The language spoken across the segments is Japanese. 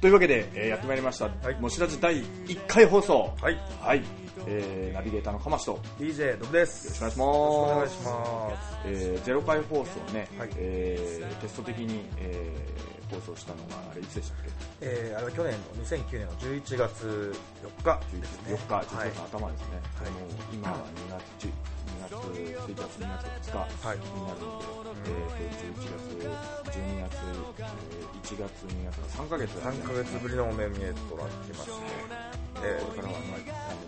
というわけで、えーやってまいりました、もしらじ第1回放送、はい。はい。えーナビゲーターのかましと。よ DJ ドブです。ろしくお願いします。お願いします。えーゼロ回放送ね、はい。えーテスト的に、えー放送したのがあれいつでしたっえー、あれは去年の2009年の11月4日けですね。4日、11月はい。の頭ですね、はい。もう今は2月10 2月1日、2月2日はいになるので、えーと11月、12月、えー1月、2月の3ヶ月。3ヶ月ぶりのお目見えとなってますねえこれからは、まあ、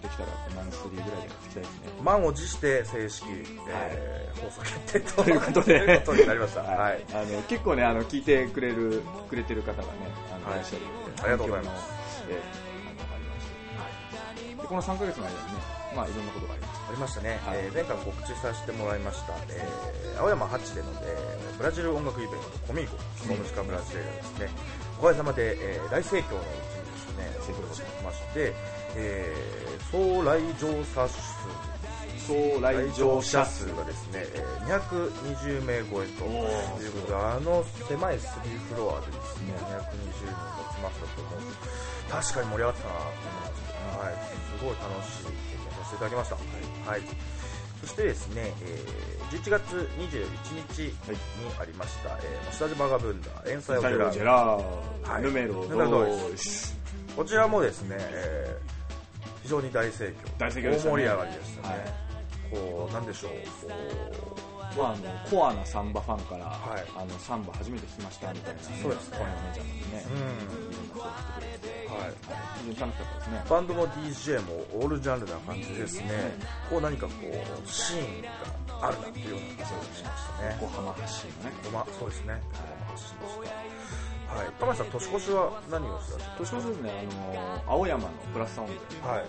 できたらマンスリーぐらいでやっていきたいですね。ー、満を持して正式、えー放送決定と。ということで。ということになりました。はい、あの結構ねあの聞いてくれるくれてる方がねあの、はい。い、らっしゃるのでありがとうございます。えーあのありまして、でこの3ヶ月の間にねまあいろんなことがありましありましたね、はい。えー前回も告知させてもらいました、えー青山八での、えーブラジル音楽イベントコミーゴコムシカブラジルですね。おかげさまで、えー大盛況のうちにですね成功しまして、えー総来場者数た総来場者数がですね、えー220名超えということであの狭いスリーフロアでですね220人が集まったと思う確かに盛り上がってたなと思いました、はい、すごい楽しい経験させていただきました、はい。そしてですね、えー11月21日にありました、えー、下地バガブンダー、エンサイオジェラー、はい。ヌメロドドイこちらもですね、えー非常に大盛況。大盛況でしたね。大盛り上がりでしたね、はい。こうなんでしょうこまあ、あのコアなサンバファンから、はい。あのサンバ初めて聴きましたみたいな、そうですね。声のお姉ちゃんもね、ういろん。な人が来てくれて、う、はい、はい、非常に楽しかったですねバンドも DJ もオールジャンルな感じですね、こう何かこうシーンがあるなっていうような感じがしましたね。横浜発信のね。そうですね。横浜発信でした。はい。玉井さん、年越しは何をしてたんです年越しですね、あの青山のプラスサウンドで、はい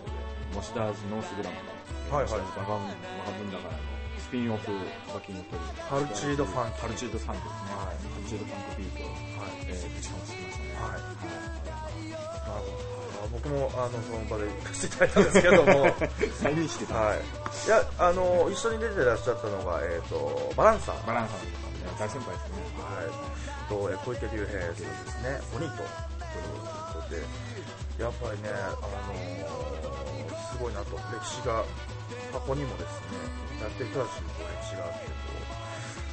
モシダーズノースグラムの、はいはいモシダバカブンバカブンだからのスピンオフバキングトリパルチードファンキーパルチードファンクですね、はいパルチードファンクビートを、はいえー、ぶちかましてきましたね。はいはなるほど。僕もあのその場で行かせていただいたんですけども、い再認してた、はい。いや、あの、一緒に出てらっしゃったのが、えっ、と、バランサー。バランサーかね、大先輩ですね。はい、とえ小池龍平さんですね、鬼とということで、やっぱりね、あのーすごいなと、歴史が、箱にもですね、やってる人たちにこう歴史があって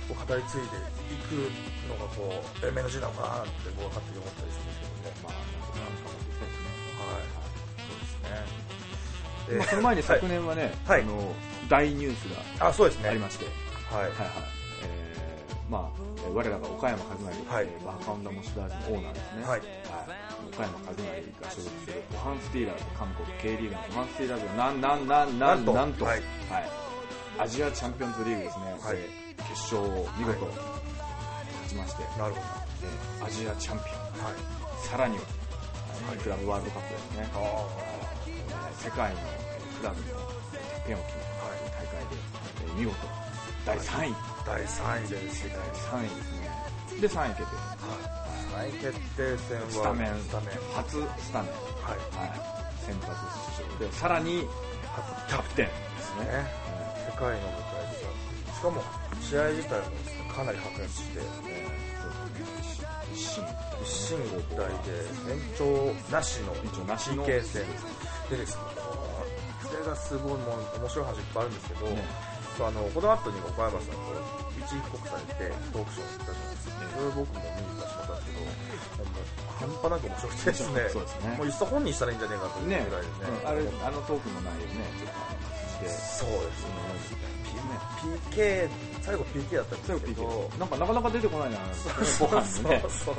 こう、こう語り継いでいくのがこう、連盟の字なのかなって僕は勝手に思ったりするんですけども、まあ、なんとか頑張っていきたいですね。はい、そうですね。まあ、その前に昨年はね、はいあの大ニュースがあ、そうですね。ありまして、はい。はいはいえーまあ、えー我らが岡山和成、はい。えーバーカウンダモシダーズのオーナーですね、はい。岡山和成が所属するポハンスティーラーズ韓国 K リーグのポハンスティーラーズがなんなんなんなんなんと。なんと、はい。アジアチャンピオンズリーグですね、はい。えー決勝を見事勝ちまして、なるほえーアジアチャンピオン。ど。はい。さらには、はい。クラブワールドカップですね、あえー世界のえークラブのえーチャンピオンを決める大会で、えー見事第3位、あ、第3位です。世界3位ですね。で3位決定。3位決定戦はスタメン。スタメン。初スタメン、はい。はい、先発出場。でさらにキャプテンですね。ね、世界の舞台でしかも試合自体もかなり白熱して。えーそうですね。一一心心一体で延長なしの延長なしの PK 戦。でですねそれがすごいもう面白い話いっぱいあるんですけど、ねそうあのこの後に岡山さんと一位国際でトークショーに行ったじゃないですか、それを僕も見に行かせてもらったんですけどもう半端なく面白くてですねそうですね。もういっそ本にしたらいいんじゃねえかというぐらねいでね。うんあれあのトークの内容ねちょっとそうですね。ね PK 最後 PK だったんですけど。なんかなかなか出てこないな そうそうそう。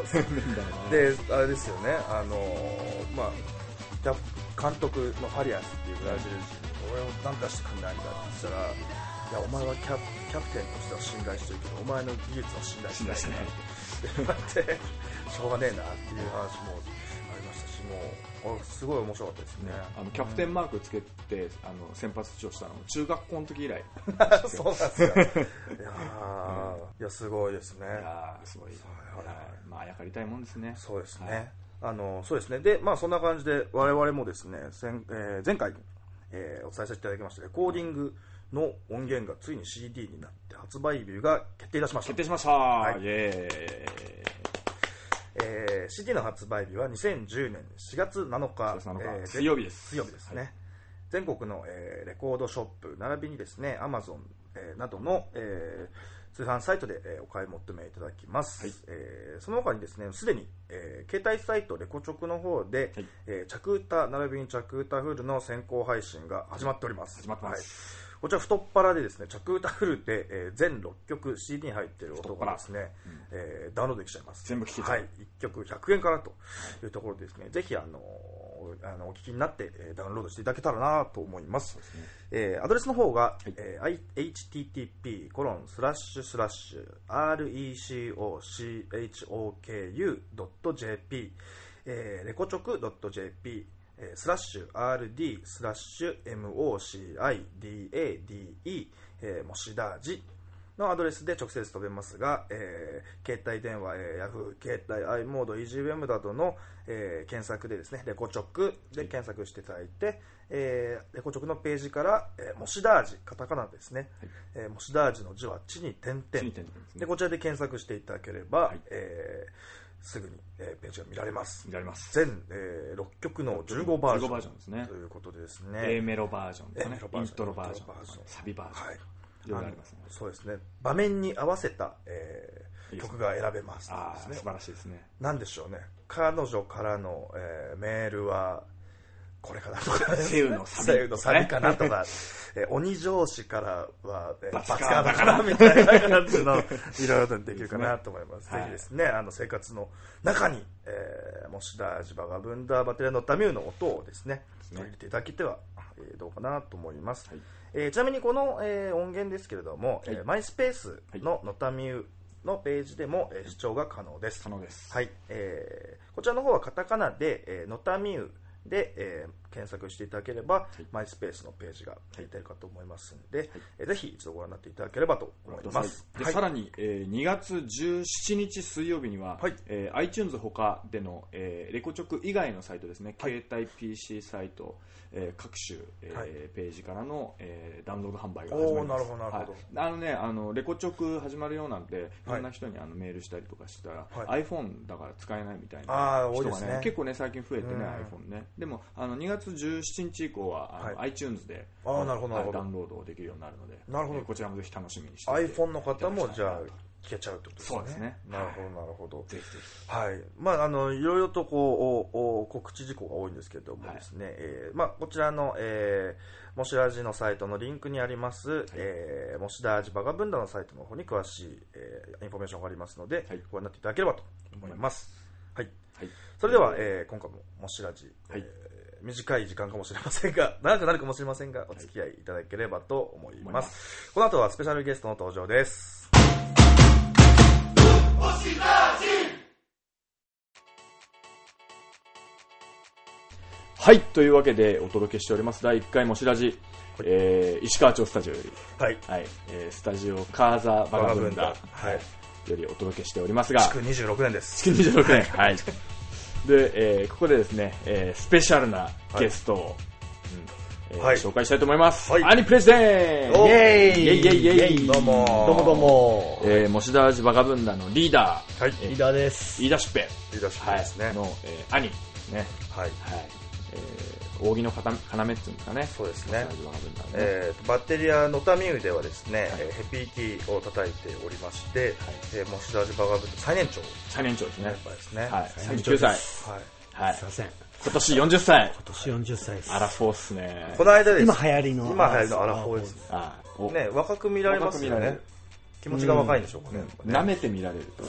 で、あれですよね、あのーまあ、監督のファリアスっていうブラジル人に、俺を何出してくんないんだって言ったら、いや、お前はキャキャプテンとしては信頼してるけど、お前の技術は信頼してないって言われて、しょうがねえなっていう話もありましたし、もう、あすごい面白かったですね。あのキャプテンマークつけてあの先発出場したのも中学校の時以来 そうなんですか。いやーいや、すごいですね。いやーすごい、まああやかりたいもんですねそうですね。はいあのそうですね。で、まあそんな感じで我々もですね、先えー前回、えーお伝えさせていただきましたレコーディングの音源がついに CD になって発売日が決定いたしました。決定しました、はい。イエーイ。えー CD の発売日は2010年4月7日。4月7日。えー水曜日です。水曜日ですね、全国の、えーレコードショップ並びにですね Amazon、えーなどの、えー通販サイトで、えーお買い求めいただきます、はい。えーその他にですねすでに、えー携帯サイトレコチョクの方で、はい。えー着歌並びに着歌フルの先行配信が始まっております。始まってます。はいこちら太っ腹でですね着歌フルで、えー全6曲 CD に入っている音がですね、えーダウンロードできちゃいます全部聴けちゃう。はい、1曲100円からというところでですねぜひあのあのお聞きになって、えーダウンロードしていただけたらなと思います。ですね。えーアドレスの方が、い。えー http コロンスラッシュスラッシュ recochoku.jp、えー、レコチョク .jp えースラッシュ RD スラッシュ MOCIDADE、えー、もしだじのアドレスで直接飛べますが、えー携帯電話、えー、Yahoo 携帯 i モード EasyWM などの、えー検索でですねレコチョクで検索していただいて、えーレコチョクのページから、えー、モシダージカタカナですね、えーモシダージの字は地に点々。点々ですね。でこちらで検索していただければ、はい。えーすぐに、えーページが見られます。見られます。全、えー6曲の15バージョン。15バージョンですね。ということでですね。A メロバージョンとかね A メロバージョン。イントロバージョンサビバージョン、はい。いろいろありますね。そうですね。場面に合わせた、えー曲が選べます。ああですね素晴らしいですね。なんでしょうね。彼女からの、えーメールはこれかな。とかセウのサビ。のサビかなとか、えー鬼上司からは、えーバツカーだからみたいな感じのいろいろとできるかなと思います。はい。ぜひですねあの生活の中に、えー、モシダージバガブンダーバテレノタミューの音をですね入れていただけては、えーどうかなと思います、はい。えーちなみにこの、えー音源ですけれども、はい。えーマイスペースのノタミューのページでも、えー視聴が可能です。可能です。はい、えーこちらの方はカタカナで、えー、ノタミューで、えー検索していただければ、マイスペースのページが出てるかと思いますので、えーぜひ一度ご覧になっていただければと思います。で、はい。さらに、えー2月17日水曜日には、はい。えー iTunes 他での、えーレコチョク以外のサイトですね、はい。携帯 PC サイト、えー各種、えーはい。ページからの、えーダウンロード販売が始まります。おーなるほどなるほど。はい。あのねあのレコチョク始まるようなんでい。ろんな人にあのメールしたりとかしたら、は iPhone だから使えないみたいな人がね結構ね最近増えてねうん。iPhone ね。でもあの2月17日以降はあの、はい。iTunes であーなるほどなるほど。はいダウンロードできるようになるのでなるほど。えーこちらもぜひ楽しみにしていて。iPhone の方もじゃあ聞けちゃうってことですね。そうですね。なるほどなるほど。ぜひぜひ。はい、まああのいろいろとこうおお告知事項が多いんですけれどもはいですね、えーまあこちらの、えー、もしラジのサイトのリンクにあります、えー、もしラジバガブンダのサイトの方に詳しい、えーインフォメーションがありますので、はい。ご覧になっていただければと思います。はい。はい。それでは、えー今回ももしラジ、はい。えー短い時間かもしれませんが、長くなるかもしれませんが、お付き合いいただければと思いま。ますこの後はスペシャルゲストの登場です。はい、というわけでお届けしております第1回もしらじ、えー石川町スタジオより、はい。はいえースタジオカーザバガブンダはい。よりお届けしておりますが、築26年です。月26年、はい。で、えーここでですね、えースペシャルなゲストを、うんえーはい。紹介したいと思います。はい。アニプレゼン!おイェイイェイイェイイェイ。どうも。どうもどうも。えー、モシダージバガブンダのリーダー、はい。えリーダーです。飯田しっぺ、リーダーシップはいですね。の、えー兄、ね、はい。はい、えー、扇の要要っていうんですかね。そうですねねえーとバッテリアノタミューではですね、はいえーヘピーキーを叩いておりまして、えーモシダージバガブン最年長最年長ですねメン。バーですね。はい、最年長39歳。ですはい。はいすい。ません。今年40歳。今年40歳です。アラフォーっすね。この間です。今流行りの。今流行りのアラフォーです。あおね、若く見られますよね若く見られる。気持ちが若いんでしょうかね。舐めて見られると。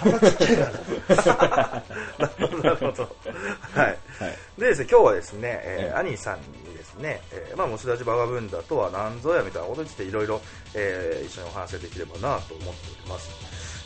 なるほど。はい。はい。でですね、今日はですね、えーええ兄さんにですね、えーまあ、モシダジバガブンダとは何ぞやみたいなことについていろいろ、えー一緒にお話しできればなと思っております。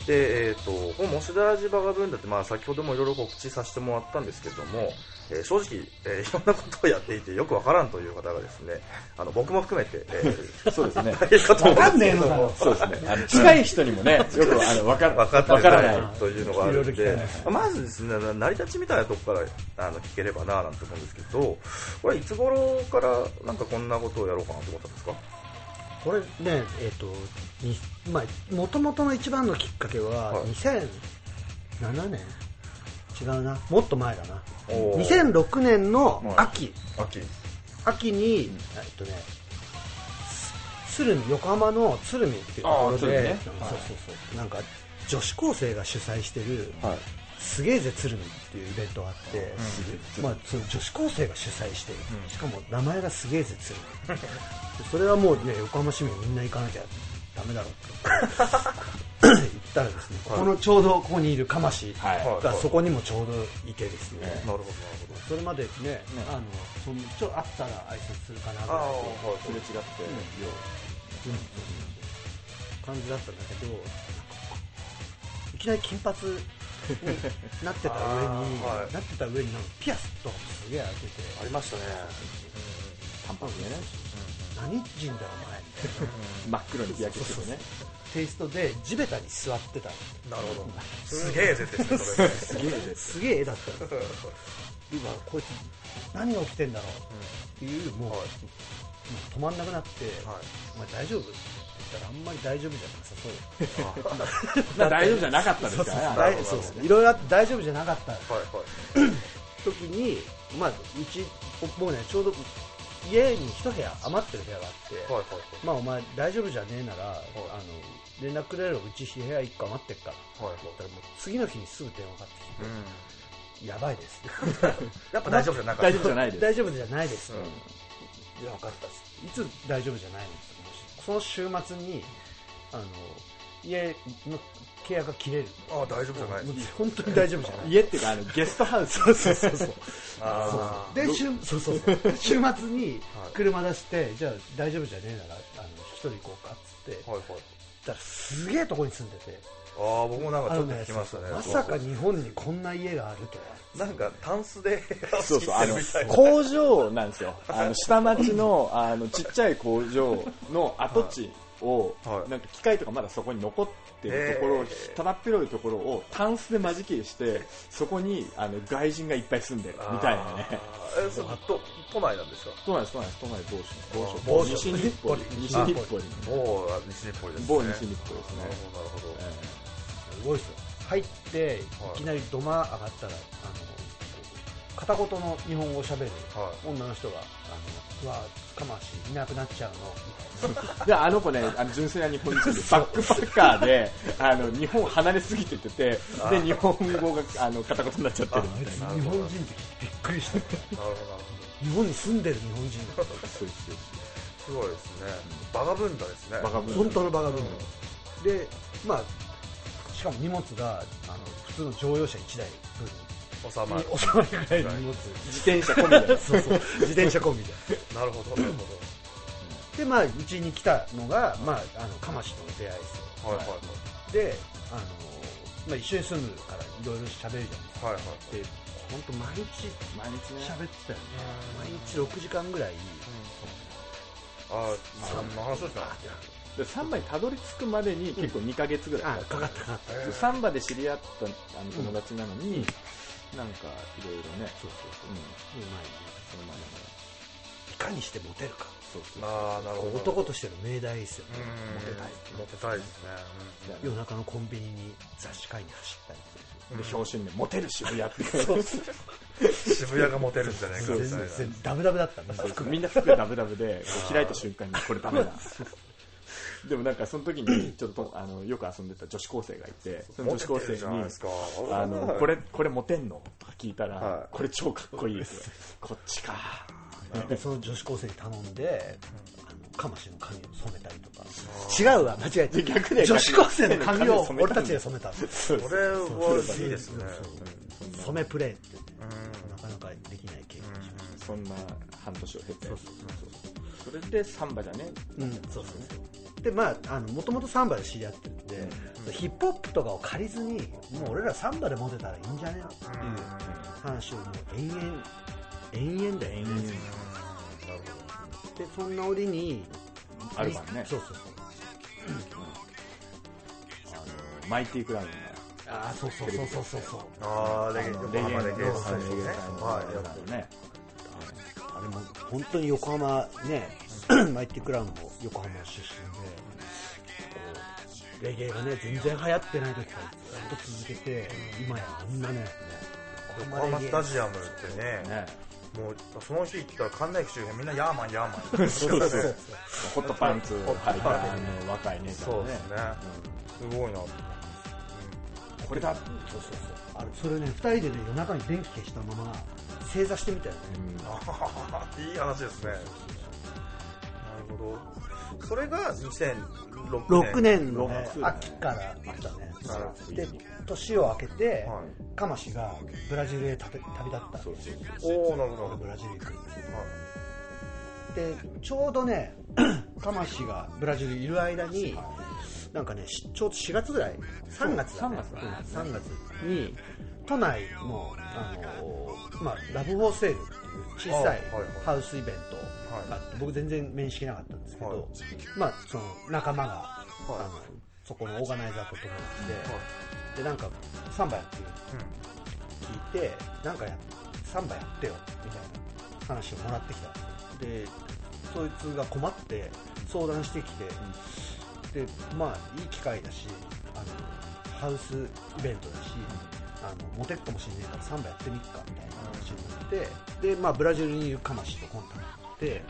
で、えっ、と、このモシダジバガブンダって、まあ、先ほどもいろいろ告知させてもらったんですけれども、えー正直、えーいろんなことをやっていてよくわからんという方がですね、あの、僕も含めて、えーそうですね。大変かと思うんわかんですけ。そうですね。あの 近い人にもね、よくあの分から分かってわからない。というのがあるんいろいろ聞でまずですね、成り立ちみたいなところからあの聞ければななんて思うんですけど、これいつ頃からなんかこんなことをやろうかなと思ったんですか？これね、えっと、にまあ、もともとの一番のきっかけははい、2007年違うな。もっと前だな。おー。2006年の秋、秋。秋に、えっとねつ鶴見横浜の鶴見っていうところで、ねうんそうそうそう。なんか女子高生が主催してるはい。すげえぜ鶴見っていうイベントがあって、まあ、その女子高生が主催してる、うん。しかも名前がすげえぜ鶴見。で それはもうね横浜市民みんな行かなきゃダメだろうって言ったらですね、ここのちょうどここにいる鎌氏はい。がそこにもちょうどいてですね、えなるほどなるそれまでね、あのそのちょあったら挨拶するかなぐらいほどああのはいすれ違って、よ感じだったんだけど、いきなり金髪になってた上に、はい。なってた上になんかピアスとかもすげえ開けて、ありましたね。単発でね、何人だよお前真っ黒に日焼けしてね、テイストで地べたに座ってたなるほど。すげえぜですねそれ。すげえです。すげえ絵だった今こいつ何が起きてんだろう。っていうもう,、はい。もう止まんなくなって、はい。お前大丈夫？って言ったらあんまり大丈夫じゃなさそうまあ 大丈夫じゃなかったですか？らねあれ大そうですねいろいろあって大丈夫じゃなかった。はいはい 時に、まあ、うち僕ねちょうど家に一部屋余ってる部屋があって、はいはいまあお前大丈夫じゃねえなら、あの連絡くれればうち部屋1個余ってっから。はいって言ったらもう次の日にすぐ電話かかってきて、やばいです。やっぱ大丈夫じゃなかった。大丈夫じゃないです。大丈夫じゃないです、うん。いや分かったです。いつ大丈夫じゃないの？ってその週末にあの家の契約が切れる。ああ大丈夫じゃない本当に大丈夫じゃない。家っていうかあのゲストハウス。そうそうそうそう。ああで週そうそうそう。週末にはい車出してじゃあ大丈夫じゃねえならあの一人行こうかっつってはいはい。だからすげえとこに住んでて。ああ僕もなんかちょっと聞きましたねまさか日本にこんな家があるとは。なんかタンスでそうそう、あの工場なんですよ。あの下町のあのちっちゃい工場の跡地を、はい。なんか機械とかまだそこに残ってるところを、ただっ広いところをタンスで間仕切りして、そこにあの外人がいっぱい住んでる。みたいなね。えそれ都都内なんですか？そうなんです、そうなんです、都内某所、某所、西日暮里、西日暮里、某西日暮里ですね。某西日暮里ですね。なるほどなるほど。えすごいですよ。入っていきなり土間上がったらあの片言の日本語をしゃべるはい。女の人が「あのうわかましいなくなっちゃうの」え で、あの子ね、あの純粋な日本人で、バックパッカーで、あの日本離れすぎててて、で、日本語があの片言になっちゃってるみたいな。日本人ってびっくりした。日本に住んでる日本人だそうそうどすごいですね。バガブンダですね。バカブー本当のバカブンでまあしかも荷物があの普通の乗用車1台収まる。収まるぐらいの荷物。自転車込みで。そうそう。自転車込みでなるほどなるほでまあうちに来たのがまああの鎌氏との出会いですよ。どはいはい。であの、まあ、一緒に住むからいろいろ喋るじゃないはいはいですかで本当毎日毎日ね。喋ってたよね。毎日6時間ぐらい。ああそんな話をしたでサンバにたどり着くまでに結構2ヶ月ぐらいあかかったかかった。えーサンバで知り合ったあの友達なのに、なんかいろいろね、そうそうそう。うん、うまいね。そのままねいかにしてモテるか。そうそうああなるほど。男としての命題ですよ。ねうん。モテたい。モテたいですね。で夜中のコンビニに雑誌買いに走ったり。で表紙にねモテる渋谷って。そうそう。うん渋谷がモテるんじゃないかそうみたいな全然ダブダブだった。んだそうそう。みんな。服がダブダブで開いた瞬間にこれダメだでもなんかその時にちょっとあのよく遊んでた女子高生がいてその女子高生にですか。あのこれこれモテんの？とか聞いたら、はい。これ超かっこいいです。こっちか。で その女子高生に頼んであのかましの髪を染めたりとか。違うわ間違えた。逆で女子高生の髪を俺たちで染めたそれはいいですね。染めプレーってう。ん。なかなかできない経験しましそんな半年を経て。そうそうそう。それでサンバじゃね？うん。そうそうそうでまああのもともとサンバで知り合ってるんで、ヒップホップとかを借りずにもう俺らサンバでモテたらいいんじゃねっていう話をもう延々延々だよ。延々なるでそんな折にアルバムね。そうそうそう。あのマイティクラウンがああそうそうそうそうそう。そうほどああレゲエあの横浜レゲエのスタジオね。レゲエ隊のはい。やつねあれも本当に横浜ね マイティクラウンも横浜出身でレゲエがね全然流行ってない時からずっと続けて今やあんなね横浜スタジアムってねね。もうその日行ったら関内駅周辺みんなヤーマンヤーマン。そうそうそうホットパンツ。履いたあの若い姉ちゃんね。そうですね。すごいなとうんこれだ。そうそうそう。あれそれね2人でね夜中に電気消したまま正座してみたよね。うん。いい話ですねほど。それが2006 6年。の、ね6、年。秋からだね。なるほで年を明けて、はい。カマシがブラジルへ旅旅立った。そうそうそうおおなるほど。なるほブラジル行くどでちょうどね カマシがブラジルいる間になんかねしちょうど4月ぐらい。3月だね。そう3月だね。うん3月に都内のあの、まあ、ラブフォーセールっていう小さいハウスイベントがあって僕全然面識なかったんですけど、はい。まあ、その仲間が、はい。あのそこのオーガナイザーと友達で,、でなんかサンバやってる聞いてなんかやサンバやってよみたいな話をもらってきたでそいつが困って相談してきて、でまあいい機会だしあのハウスイベントだし、あのモテっかもしれないからサンバやってみっかみたいな話になってで、まあ、ブラジルにいるカマシとコンタクトって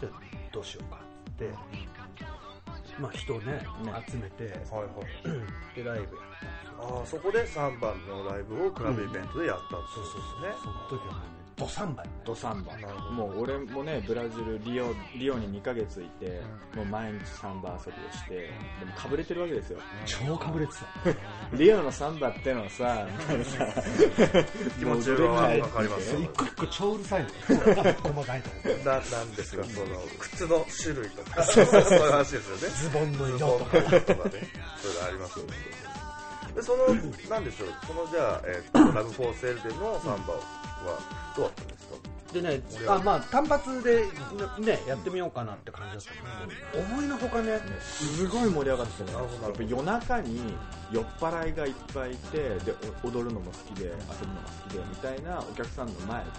じゃあどうしようかって、まあ、人をね集めて、はいはい。でライブやああそこで3番のライブをクラブイベントでやったんですそうそうそう、ねその時はねドサンバドサンバ。もう俺もねブラジルリオリオに2ヶ月いて、もう毎日サンバ遊びをしてでもかぶれてるわけですよ。超かぶれてた。リオのサンバってのはさ 気持ちはわかります一個一個超うるさいの。細かいとこななんですがその靴の種類とか。そういう話ですよね。ズボンの色とか。とかね。そういうのありますよね。でそのなんでしょう。そのじゃあ、えーとラブフォーセールでのサンバはどうだったんですか？でねあまあ単発でねやってみようかなって感じだったんだけど。思いのほかね。すごい盛り上がってたなるほど。なるほどやっぱ夜中に酔っ払いがいっぱいいてでお踊るのも好きで遊ぶのも好きでみたいなお客さんの前で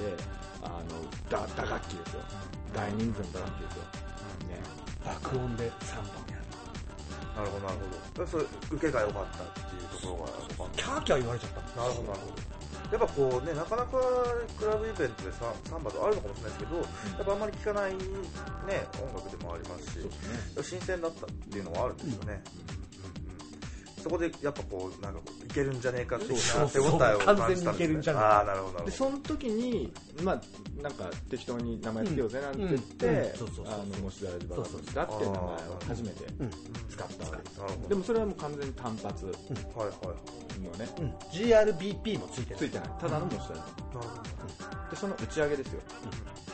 あの打打楽器ですよ。大人数の打楽器ですよ、ね、爆音で3本やる。なるほどなるほど。でそれ受けが良かったっていうところがキャーキャー言われちゃった。なるほどなるほどやっぱこうねなかなかクラブイベントでササンバとあるのかもしれないですけど、やっぱあんまり聴かないね音楽でもありますしね。新鮮だったっていうのはあるんですよね、うんうんそこでやっぱこうなんかいけるんじゃねえかっていう手応えを感じたんです、ね、完全にいけるんじゃねえか。ああなるほどでその時にまあなんか適当に名前つけようぜなんて言って、うん。うん。そうそうそうあのモシダラジだっていう名前を初めてうん。使ったわけですでもそれはもう完全に単発のね。はいはいうん。GRBP もついてるついてない。ただのモシダラジでその打ち上げですよ、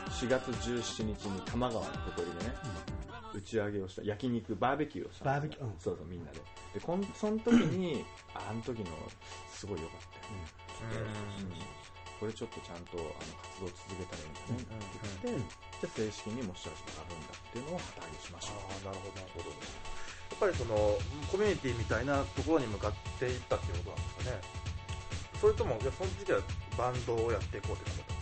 4月17日に多摩川のほとりでね、打ち上げをした焼肉バーベキューをしたバーベキューうん。そうそうみんなで。でこんその時にああの時のすごい良かったよ、うん。これちょっとちゃんとあの活動を続けたらいいんじゃないって言って、じゃあ正式にもしかしてあるんだっていうのを旗揚げしましょうああなるほどなるほど。やっぱりそのコミュニティみたいなところに向かっていったっていうことなんですかね。それともいやその時はバンドをやっていこうって思ったんで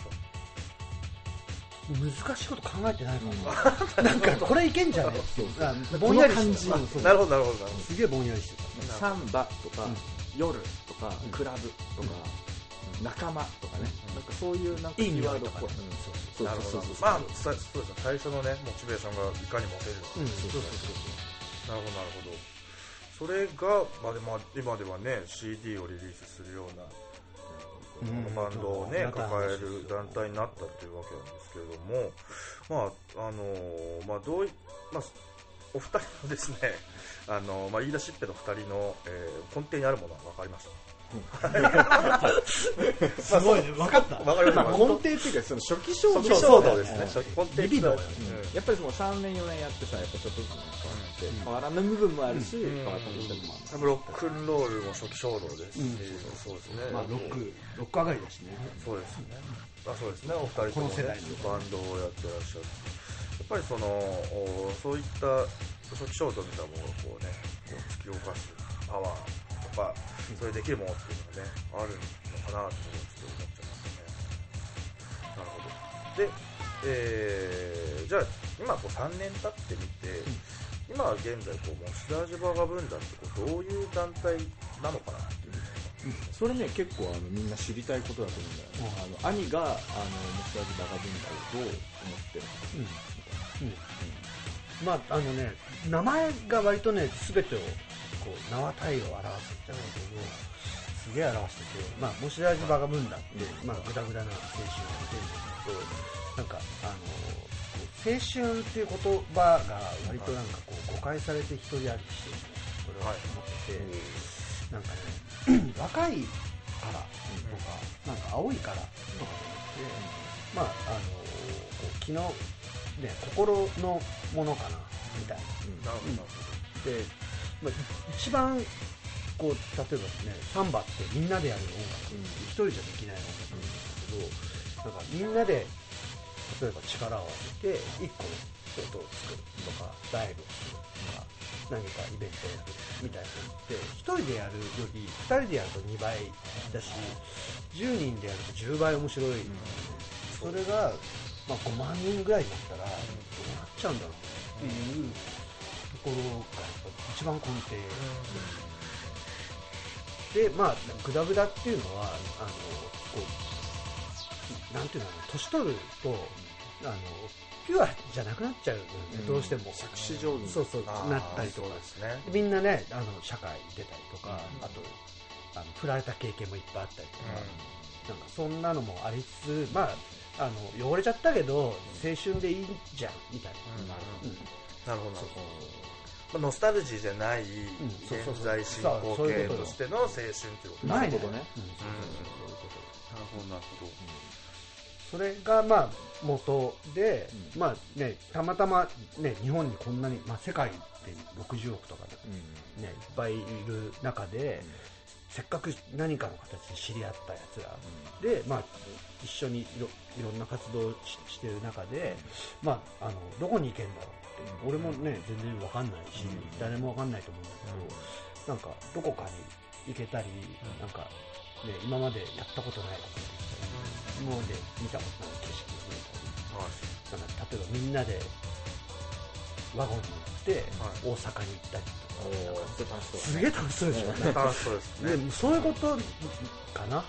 すか難しいこと考えてないかな、なんかこれいけんじゃね？あぼんやりしてたこの感じうんそうなるほどなるほど。すげえぼんやりしてたサンバとか、うん。夜とか、クラブとか、仲間とかね、なんかそういうなんかいいキーワードっぽい、匂いとかねそうどなるほそうそうそうどまあさそうですね最初のねモチベーションがいかに持てるうんそうそうなるほどなるほど。それが、まあ、でも今ではね CD をリリースするようなうんバンドをね、うん抱える団体になったっていうわけなんですけれども、まああのーまあどういまあ、お二人のですね、あのーまあ、言い出しっぺの二人の、えー根底にあるものは分かりました。すごいね。分かった。分かりました。まあ根底っていうかその初期衝動初期衝動ですね。初期根底リビドやっぱりその3年4年やってさやっぱちょっとずつね変わって、変わらない部分もあるし、変わった部分もある多分ロックンロールも初期衝動ですし、うんそうですね。まあロックロック上がりだしねそうですね。あそうですね。お二人とも、ね、この世代のバンドをやってらっしゃる。やっぱりそのおそういった初期衝動みたいなものをこうね、こう突き動かすパワーとか、それできるものっていうのがね、あるのかなとちょっと思っちゃいますね。なるほど。で、えー、じゃあ今こう3年経ってみて、今現在こうモスダージュバーガブンダってこうどういう団体なのかな。っていうそれね結構あのみんな知りたいことだと思うんだよね、あの兄があのモスラジバカ文化をどう思ってるのか。うん。みたいな、まああのね名前が割とね全てをこう名は体を表すじゃないけどすげえ表しててまあモシラジバガムンダって、まあグダグダな青春を言ってるんですけどなんかあの青春っていう言葉が割となんかこう誤解されて一人歩きしてるそれは思ってて、なんかね 若いからとか、なんか青いからとかじゃなくて、まああのこう昨日ね心のものかなみたいな。なるほど。で、まあ、一番こう例えばねサンバってみんなでやる音楽、うん一人じゃできない音楽なんですけど、なんかみんなで例えば力を当てて一個の音を作るとかライブをするとか何かイベントをやるみたいなのって一人でやるより二人でやると2倍だし10人でやると10倍面白い、それが、まあ、5万人ぐらいになったらどうなっちゃうんだろうっていうところがやっぱ一番根底。でまあグダグダっていうのはあのこうなんていうの年取るとあのピュアじゃなくなっちゃうね、うん。どうしても。作詞上手に。そうそうなったりとか。そうですね。みんなねあの社会出たりとか、あとあの振られた経験もいっぱいあったりとか、なんかそんなのもありつつ、まあ、あの汚れちゃったけど青春でいいじゃんみたいうん。な、うん。なるほど。なるほどまあノスタルジーじゃないそうそうそう。現在進行そうそういうことよ形としての青春っていうことないなるほど。ねうん。そうそうそう。そういうこと。なるほどなるほどそれがまあ元で、うん。まあね、たまたま、ね、日本にこんなに、まあ、世界で60億とか、うん。ね、いっぱいいる中で、せっかく何かの形で知り合ったやつらで、まあ、一緒にいろいろんな活動をししてる中で、まあ、あのどこに行けんだろうって、俺もね全然わかんないし、うん。誰もわかんないと思うんだけど、なんかどこかに行けたり、なんか、ね、今までやったことないことができたり、今まで見たことない景色。が見えたり。なんか例えばみんなでワゴンに乗って大阪に行ったりおとか、ーそれ楽しそう。すげえ楽しそうでしょ、はい楽しそうですね。でもそういうことかな、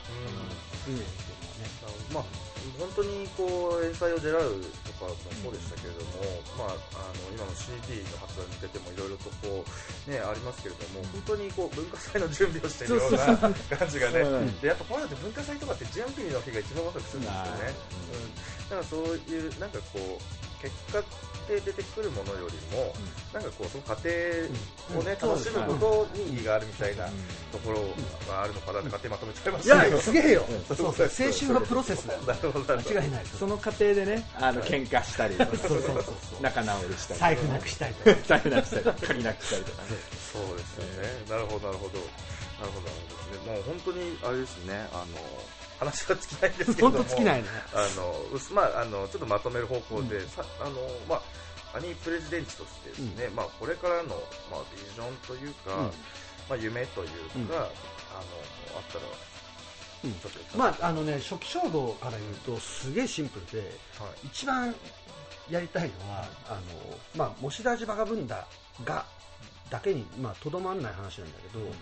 うん。いうのはね。まあ、本当にこう、英才を狙うとかもそうでしたけれども、まあ、あの今の CD の発売に出てもいろいろとこう、ね、ありますけれども、本当にこう文化祭の準備をしているような感じがね、うんでやっぱこういうのって文化祭とかって準備の日が一番ワクワクするんですよね。うん、だからそういう、なんかこう、結果で出てくるものよりも、なんかこう、その過程をね、うん。楽しむことに意義があるみたいなところがあるのかなって勝手にまとめちゃいまいしたけど。や、すげえよ、うんそうそう。青春はプロセスだよ。間違いないその過程でねあの喧嘩したりそうそうそうそう。仲直りしたり財布なくしたりとか、財布なくしたり鍵なくしたりとかね。そうですよね。なるほど、なるほど。なるほど、なるほど。もう本当に、あれですね、あの、話は尽きないんですけれど本も。当尽きないね。あの、まあ、あの、ちょっとまとめる方向で、さあの、まあ、アニープレジデンチとしてですね、まあ、これからの、まあ、ビジョンというか、うん。まあ、夢というか、うん。あの、あったら、まあ、あのね、初期衝動から言うと、すげえシンプルで、はい。一番やりたいのは、あの、まあ、モシダジバガブンダが、だけに、まあ、とどまんない話なんだけど、やっ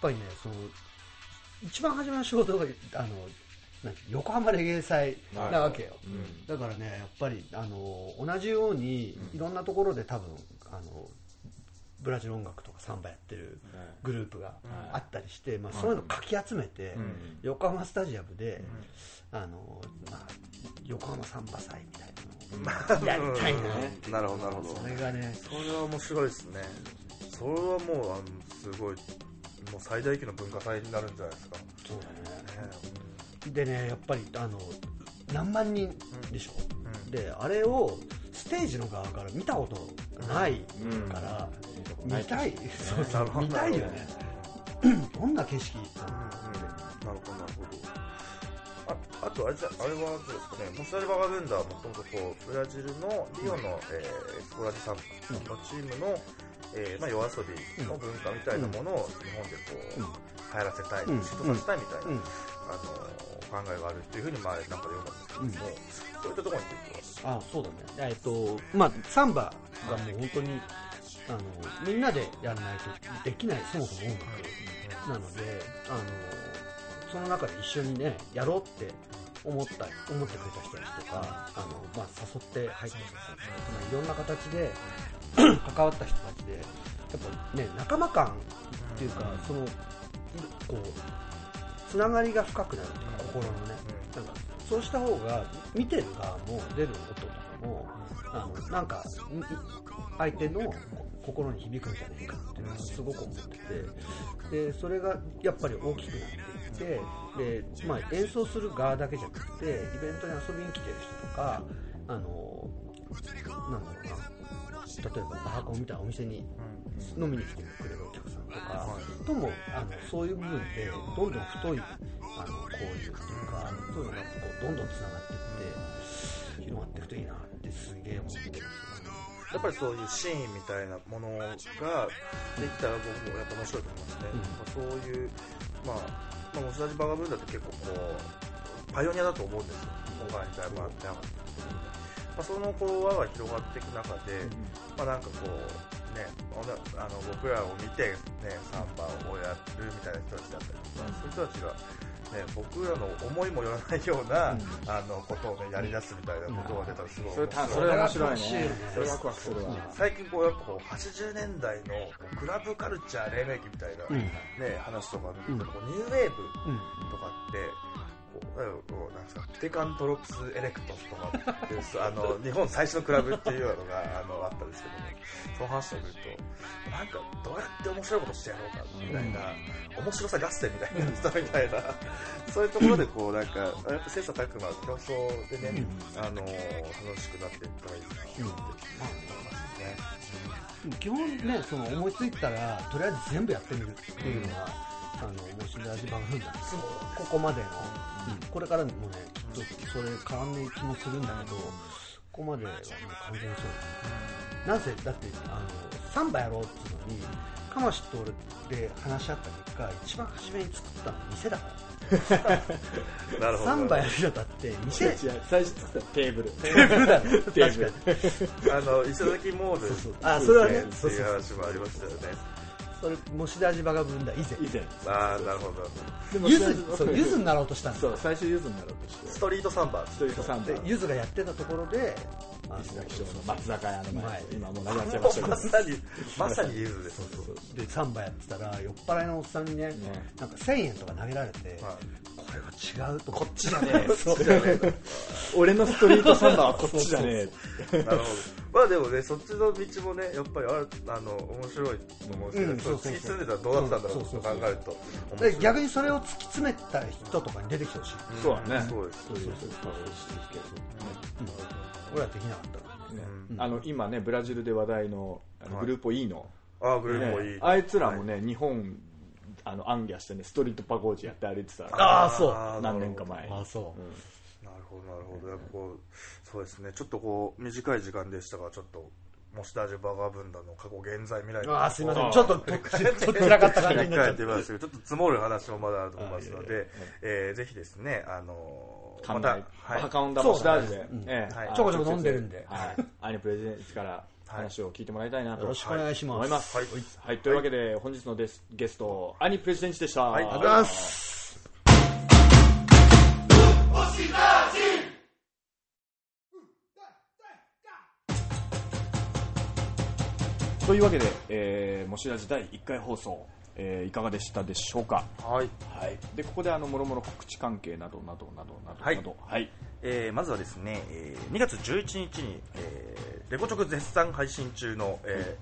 ぱりね、その、一番初めの衝動が、あの、横浜レゲエ祭なわけよ。うん。だからね、やっぱり、あの、同じように、いろんなところで多分、あの、ブラジル音楽とかサンバやってるグループがあったりして、まあ、そういうのかき集めて、うん。横浜スタジアムで、あの、まあ、横浜サンバ祭みたいなのをやりたいな。うん。なるほど、なるほど。それがね、それは面白いですね。それはもう、あの、すごい、もう最大級の文化祭になるんじゃないですか。そうだね。ねでね、やっぱり、あの、何万人でしょ？うん。で、あれをステージの側から見たことがないから、見たい、そうそう、なるほど。見たいよね。ど。ん。な景色なるほど、なるほど。ああとあれじゃ、あれはどうですかね、モスタリバガブンダはもともとこう、ブラジルのリオの、えーエスコラジサンのチームの、えーまあ、夜遊びの文化みたいなものを日本でこう、うん。流行らせたい、うん浸透させたいみたいな、うん。あの考えがあるっていうふうに前なんか読んだんですけども、そういったところについては、あそうだね。えっと、まあ、サンバがもう本当に、あの、みんなでやらないとできない、そもそも音楽なので、あの、その中で一緒にねやろうって思った思ってくれた人たちとかあの、まあ、誘って入ってきた人たちとかいろんな形で関わった人たちでやっぱね仲間感っていうか、そのいこうつながりが深くなるっていうか心のね、なんかそうした方が見てる側も出る音とかもあのなんかみ相手の心に響くんじゃないかっていうのはすごく思っててでそれがやっぱり大きくなっていってで、まあ、演奏する側だけじゃなくてイベントに遊びに来てる人とかあのなんだろうな例えばバハコンみたいなお店に飲みに来てくれるお客さんとかともあのそういう部分でどんどん太いあの交流っていうかそういうのがこうどんどんつながっていって広がっていくといいなってすげえ思ってますやっぱりそういうシーンみたいなものができたら僕もやっぱ面白いと思いますね、まあ、そういう、まあ、まあ、モスラジバガブーンだって結構こうパイオニアだと思うんですよ。今回みたいなってなかったまあ、そのこう輪が広がっていく中で、まあ、なんかこうねあの僕らを見て、ね、サンバをやるみたいな人たちだったりとか、そういう人たちがね、僕らの思いもよらないような、うん、あのことを、ね、やり出すみたいなことが出たらすごい、それそれ面白いね。それワクワクするわ。最近こうやっぱこう80年代のクラブカルチャー黎明期みたいな、ね、話とか見てると、ニューウェーブとかって、こうなんですかテカントロプスエレクトとかっていうあの日本最初のクラブっていうのがあのあったんですけども、その話を見るとなんかどうやって面白いことしてやろうかみたいな、面白さ合戦みたいな人みたいなそういうところでこうなんかやっぱ切磋琢磨競争でね、あの楽しくなっていったらいいなってますね。基本ねその思いついたらとりあえず全部やってみるっていうのが、あの面白い味番組なんです。ここまでの、うん、これからもねきっとそれ変わんない気もするんだけど、ここまではもう完全にそうなぜだってあのサンバやろうっていうのにかましと俺で話し合った結果一番初めに作ったの店だから。なるほど。サンバやるのだって店。最初作ったテーブル。テーブルだね。テーブル。あの磯崎モールそうそう。あそれはねそういう話もありましたよねそれモシダジバが生んだ以前。以前。ああなるほど。でもゆずそうゆずになろうとしたんですそう最初ゆずになろうとして。ストリートサンバ。ストリートサンバ。でゆずがやってたところで石崎翔の松坂屋の前今もうなくなっちゃいましたけど。まさにまさにゆずですそうそう。でサンバやってたら酔っ払いのおっさんにねなんか1000円とか投げられて、これは違うと。こっちじゃねえ。そっちじゃねえ俺のストリートサンバはこっちじゃねえ。なるほど。まあでもねそっちの道もねやっぱりああの面白いと思うんですけど、突き進んでたらどうだったんだろうと考えると逆にそれを突き詰めた人とかに出てきてほしい、そうだね。そうです。そうです。そうです俺はできなかったね、あの今ねブラジルで話題のグループ E の、ああグループ E、あいつらもね、日本あのアンギャしてねストリートパゴージやって歩いてたああそう。何年か前あそう、なるほどなるほど。やっぱこうそうですね。ちょっとこう短い時間でしたがちょっとモシダージュバガブンダの過去現在未来ああすみません。ちょっとそ ちらかった感じになっちゃってちょっと積もる話もまだあると思いますので、えー、ぜひですねあのまた、はい、バカウンダモシダージュで、ええちょこちょこ飲んでるんで、はい、アニプレゼンツから話を聞いてもらいたいなと、よろしくお願いします、思います、はい、はい、というわけで本日のゲストアニプレゼンツでした、はい、ありがとうございます。というわけで、えー、もしらじ第1回放送、えー、いかがでしたでしょうか？はい、はい、でここであのもろもろ告知関係などなどなどなどなど、はい、えー、まずはですね、えー、2月11日に、えー、レコチョク絶賛配信中の、え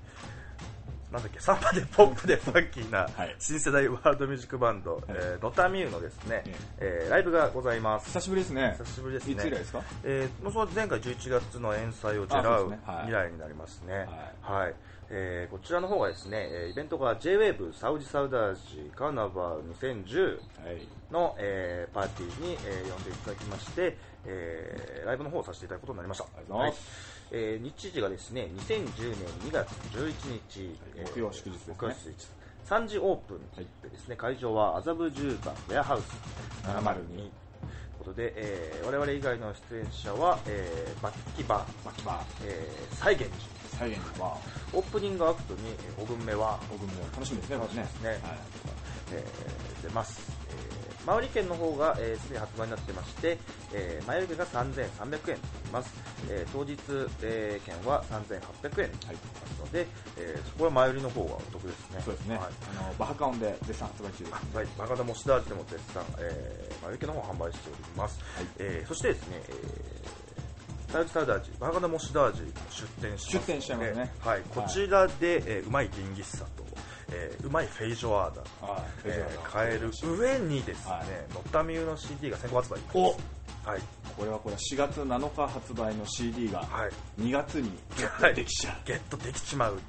ー、なんだっけサンバでポップでファンキーな新世代ワールドミュージックバンド、はい、えー、ドタミューのですね、えー、ライブがございます。久しぶりですね。久しぶりですね。いつ以来ですか、えー、もうその前回11月の遠祭をジェラウ、ね。はい、未来になりますね。はい、はいえー、こちらの方がですね、イベントが JWAVE サウジサウダージカーナバー2010の、はい、えー、パーティーに、えー、呼んでいただきまして、えー、ライブの方をさせていただくことになりました。ありがとうござい。えー、日時がですね、2010年2月11日、木曜祝日ですね。木曜祝日。3時オープンでですね、会場は麻布十番ウェアハウス702。ということで、えー、我々以外の出演者は、えー、バッキバー、バッキバー、えー、サイゲンジ、再現はオープニングアクトに5軍目は5軍目楽しみですね楽しみですね、はい、えー、出ます、えー、前売り券の方がすで、えー、に発売になってまして、えー、前売り券が3300円となります、えー、当日、えー、券は3800円になりますので、はい、えー、そこは前売りの方がお得ですね。そうですね、はい、あのバハカオンで絶賛発売中です、はい、バカダモシダージでも絶賛、えー、前売り券の方販売しております、はい、えー、そしてですね、えー、サウジサウダージ、バカダモシダージ出店し出店しちゃいますね、はい、こちらで、えー、うまいリンギッサとえー、うまいフェイジョアーダ、はいえー、買える上にですね、はい、ノッタミューの CD が先行発売お。はいこれはこれ4月7日発売の CD が2月にゲットできちゃう、はい、ゲットできちまう、はい、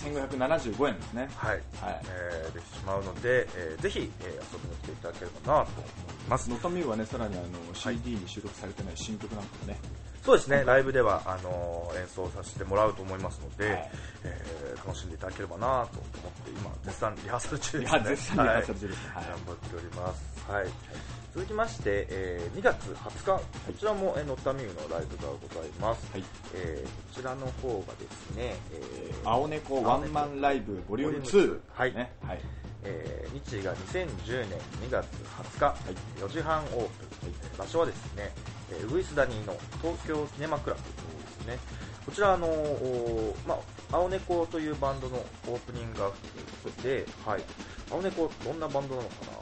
1575円ですね。はい、はい。えー、できちまうので、えー、ぜひ、えー、遊びに来ていただければなと思います。ノタミューはねさらにあの CD に収録されてない新曲なんかもね、そうですね、ライブではあの演奏させてもらうと思いますので、はい、えー、楽しんでいただければなと思って、今、絶賛リハーサル中ですね。リハーサル中ですね。はい、頑張っております。はい、はい続きまして、えー、2月20日、こちらも、えー、ノッタミューのライブがございます。はい、えー、こちらの方がですね、えー、青猫ワンマンライブボリューム2。はい。ね、はい。えー、日時が2010年2月20日、はい、4時半オープン、はい、場所はですね、えー、ウグイスダニーの東京キネマクラブですね。こちら、あのー、まあ、青猫というバンドのオープニングアクトで、はい、青猫、どんなバンドなのかな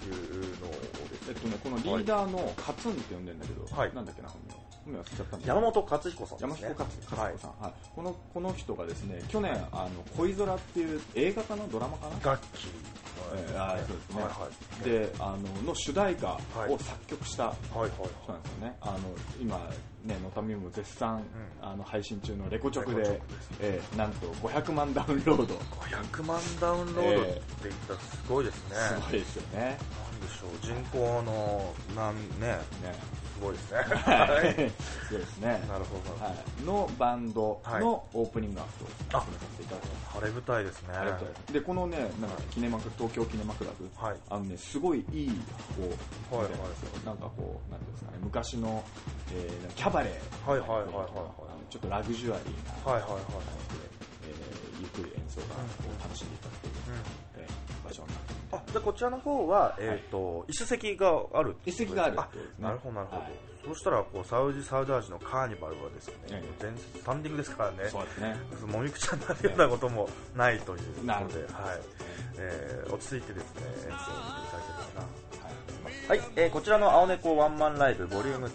というのをえっとね、このリーダーのカツンって呼んでるんだけど、はい、なんだっけな、本名。本名忘れちゃったん山本勝彦さん、ね、山彦勝彦さん、はい、はい、このこの人がですね去年、あの恋空っていう映画かな？ドラマかな？楽器。えー、あそうですね、はいはい、であのの主題歌を作曲した人なんですよね、あの今ね、のたみも絶賛、うん、あの配信中のレコチョクで、でえー、なんと500万ダウンロード。500万ダウンロードって言ったらすごいですね、すごいですよね。なんでしょう人口のなんね。ねすごいですね。そうですね。なるほど。はい、のバンドのオープニングアクトをさせていただきます。晴れ舞台ですね。晴れ舞台で、このね、なんかキネマク、東京キネマクラブ、はい、あのね、すごいいい箱みたいなんですよ。なんかこう、なんていうんですかね、昔の、えー、キャバレー。はいはいはいはい。ちょっとラグジュアリーな。はいはいはい。えー、ゆっくり演奏が楽しんでいただける、うんえー、場所になってあじゃこちらの方は、えーと、はい、椅子席がある椅子席がある。なるほどなるほど、はい、そうしたらこうサウジサウダージのカーニバルはですね、はい、全スタンディングですからね。そうですね。もみくちゃになるようなこともないということで、はい。えー、落ち着いてですね演奏を見ていただければなはい、えー、こちらの青猫ワンマンライブボリューム2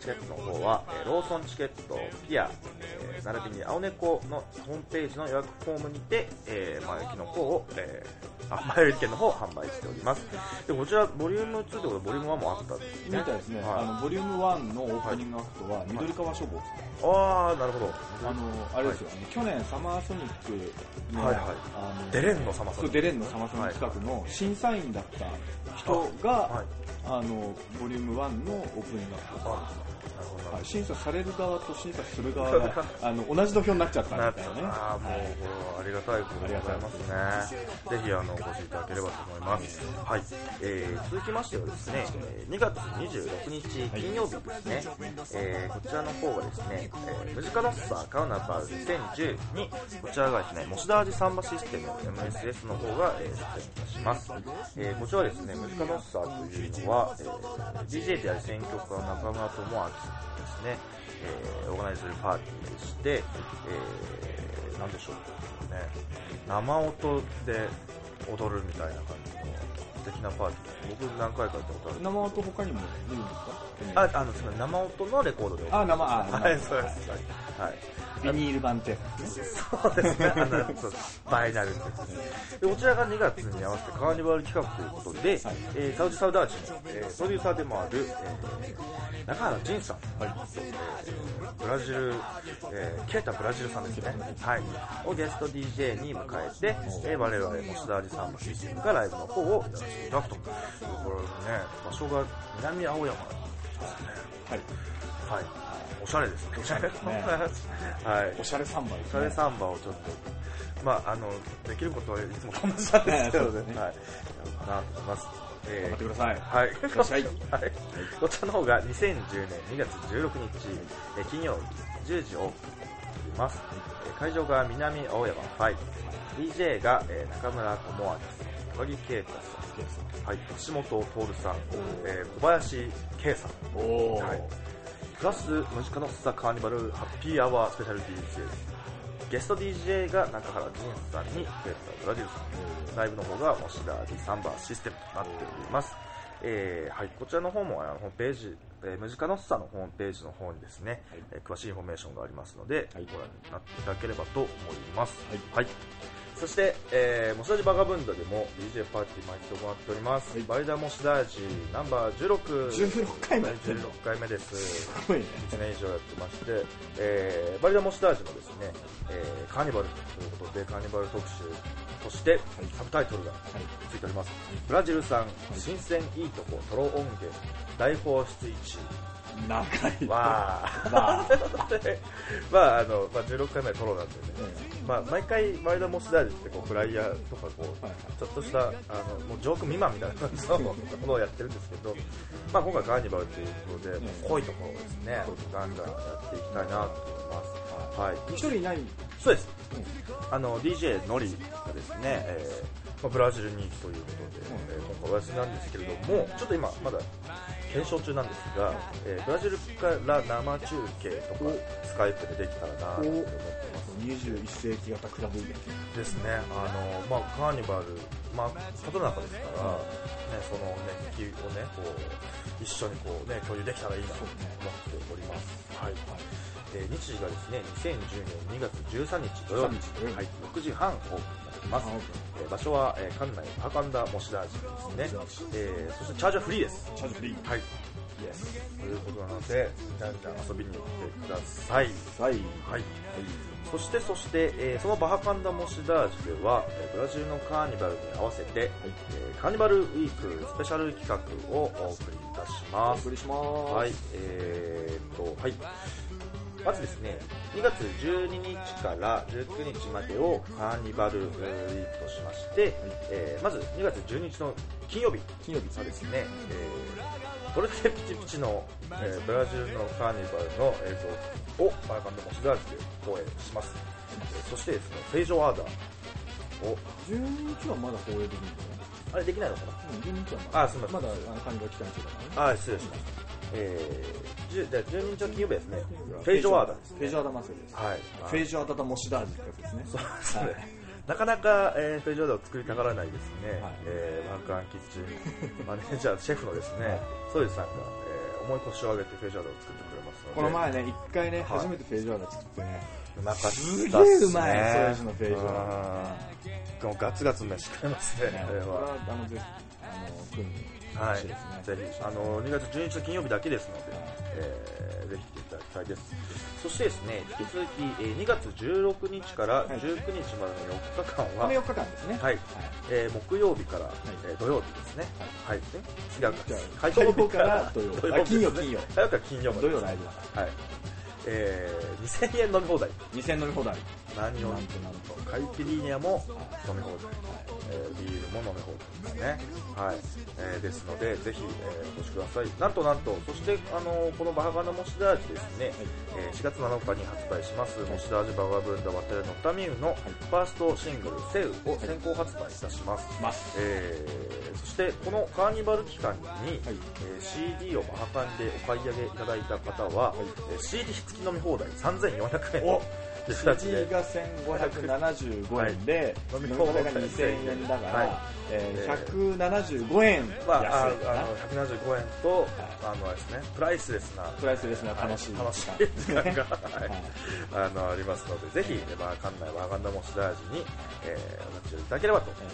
チケットの方は、えー、ローソンチケット、ピア、えー、並びに青猫のホームページの予約フォームにて、えー、前行きの方を、えー、あ前売り券の方を販売しております。でこちらボリューム2ってことでボリューム1もあったんですね。みたいですね。はい、あのボリューム1のオープニングアクトは緑川書房さん。ああなるほど。あのあれですよ、はい、去年サマーソニックの、はいはい、あのデレンのサマーソニック。デレンのサマーソニック企画の審査員だった人が、はいあのボリューム1のオープニングアはい、審査される側と審査する側が あの同じ土俵になっちゃったみたいなね。あもう、ありがたいことでございますね。ぜひあのお越しいただければと思います。はい。えー、続きましてはですね、2月26日金曜日ですね、えー、こちらの方がですね、えー、ムジカロッサーカウナバー2010に、こちらがですね、モシダージサンバシステム MSS の方が、えー、出演いたします。えー、こちらはですね、ムジカロッサーというのは、えー、DJ である選曲家中村智明ですね、えー、オーガナイズするパーティーでして、えー、なんでしょうね、生音で踊るみたいな感じの素敵なパーティー。僕何回かやったことある生音他にも見るんですか？あ、あの、生音のレコードであ、生、あ、はい、そうです。はい。ビニール版って、そうですね。あの、そうバイナルってやつですで、こちらが2月に合わせてカーニバル企画ということで、はい、えー、サウジサウダージの、えー、プロデューサーでもある、えー、中原仁さん、はいえー、ブラジル、えー、ケータブラジルさんですね。はい。をゲスト DJ に迎えて、えー、我々、モスダージさんのシステムがライブの方をやらせていただくと。これね、場所が南青山ですね。はい。はい。おしゃれですね。おしゃれですね。はい。おしゃれサンバ、ね、おしゃれサンバをちょっと、まあ、あの、できることはいつもこんななんですけど。ね。はい。やろうかなと思います。えー、頑張ってください。はい。い。はい。こちらの方が2010年2月16日、え金曜日10時オープンします。え会場が南青山5。DJ が、え中村智明さん。高木啓太さん、はい、橋本徹さん、えー小林圭さん、おお、はいプラスムジカノスタカーニバルハッピーアワースペシャル DJ ゲスト DJ が中原仁さんにペーター・ブラジルさんライブの方がモシダーディサンバーシステムとなっております、えーはい、こちらの方もあのホームページ、えームジカノッサのホームページの方にですね、えー詳しいインフォメーションがありますので、はい。ご覧になっていただければと思います、はいそして、えー、モシダジバガブンダでも DJ パーティー毎日行っております、はい。バイダモシダージナンバー16 16回もやってるの。16回目です。すごいね。1年以上やってまして、えーバリダモシダージもですね、えーカーニバルということでカーニバル特集としてサブタイトルがついております、ブラジル産新鮮いいとこトロ音源大放出1長いわーわと。いうことで、まああのまあ、16回目はトロなんでね、まあ、毎回バリダモシダージってこうフライヤーとかこう、はいちょっとしたあのもうジョーク未満みたいな感じのものをやってるんですけど、まあ、今回カーニバルということで、もう濃いところをですね、ガンガンやっていきたいなと思います。はい、一人いない。そうです。あの DJ ノリがですね、えーまあ、ブラジルに行くということで、えー今回お休みなんですけれども、ちょっと今まだ検証中なんですが、えーブラジルから生中継とかスカイプでできたらなと思ってます。21世紀型クラブイベント。ですね、あのまあ、カーニバル、まあ、里中ですから、ね、その熱気をね、こう一緒にこう、ね、共有できたらいいなと思っております。はい。えー日時がですね2010年2月13日土曜日、13日土曜日。はい、6時半オープンになっております、えー場所は、えー館内パカンダモシダージです。ね、えーそしてチャージはフリーです。チャージフリー。はい、イエスということなので、じゃんじゃん遊びに来てください。はい。はい。そしてそして、えーそのバハカンダモシダージでは、えーブラジルのカーニバルに合わせて、えーカーニバルウィークスペシャル企画をお送りいたしおます。送りします。はい、えーっと、はい。まずですね、2月12日から19日までをカーニバルウィークとしまして、えーまず2月12日の金曜日。金曜日はですね、えー、トルテピチピチの、えーブラジルのカーニバルの映像をバーカンドモシダージで放映します。えーそしてですね、フェイジョアーダーを、12日はまだ放映できるんだよね。あれできないのかうん12日はまだ。あすみません。まだあの感じが期待中だからね。なあ、失礼しました。えー、じゅじゃあ12日の金曜日ですね、フェイジョアーダーです、フェイジョアダ祭りです。はい。フェイジョアダダモシダージってやつですね。そうですね。は いなかなか、えーフェイジョアーダーを作りたがらないですね、はい。えーワンカンキッチンマネージャー、シェフのですね、はい。ソイさんが、えー重い腰を上げてフェイジョアーダーを作ってくれますので、この前ね一回ねはい初めてフェイジョアダ作ってね。うまかったっすね。すげえうまいソイジのフェイジョアうんもうガツガツ飯食えますね、これは。は。あのぜひあの君にはい、ぜひ、あの、2月12日の金曜日だけですので、えーぜひ来ていただきたいです。そしてですね、引き続き、えー2月16日から19日までの4日間は、この4日間ですね。はい、えー木曜日から、えー土曜日ですね。はい。え違うか。あ火曜から土曜。土あ金曜金曜。火曜から金曜まで。土曜ライブだかはい。えー、2000円飲み放題。ら2000飲み放題何をなんとなんと。カイピリーニャも飲み放題、えー、ビールも飲み放題ですね、はい。えー、ですのでぜひ、えー、お越しください。なんとなんとそして、あのー、このバハガのモシダ味ですね、はい、えー、4月7日に発売しますモシダ味バーガブンダバテラのタミウのファーストシングル「セウ」を先行発売いたします、はい、えー、そしてこのカーニバル期間に、はい、え CD をバハカンでお買い上げいただいた方は、はい。え CD 付き飲み放題3400円。を1位が1575円で、飲み放題が2000円だから、えー、175円。は安あの175円と、あのですね、プライスレスな。プライスレスな楽しい、楽しい時間が、あのありますのでぜひ、まあ、館内はアガンダモスラージに、えー、お立ち寄りいただければと思い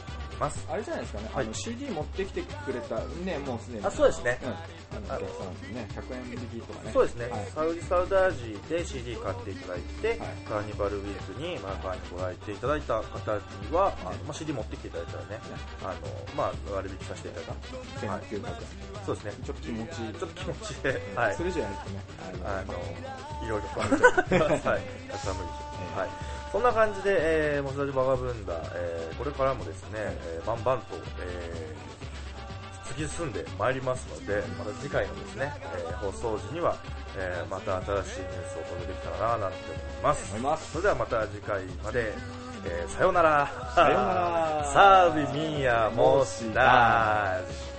ます、あれじゃないですかね、はい。あの CD 持ってきてくれたねもうすでに。あそうですね、あのね、100円引きとかね、そうですね、はい。サウジサウダージで CD 買っていただいて、はい。カーニバルウィークに、まあ、カーにご来店いただいた方には、あのまあ、CD 持ってきていただいたらね、あのまあ、割引させていただいた、はい、1900円、そうですね、ちょっと気持ちいい、ちょっと気持ちで、はい。そ、れじゃないとね、ああののいろいろと、はい、たくさん無理して、はい。そんな感じで、えー、モスラジバガブンダ、えー、これからもですね、えー、バンバンと、えー、突き進んでまいりますので、また次回のですね、えー、放送時には、えー、また新しいニュースをお届けできたらな、なんて思います。思います。それではまた次回まで、えーさよなら。さよなら サービミーヤモスダージ。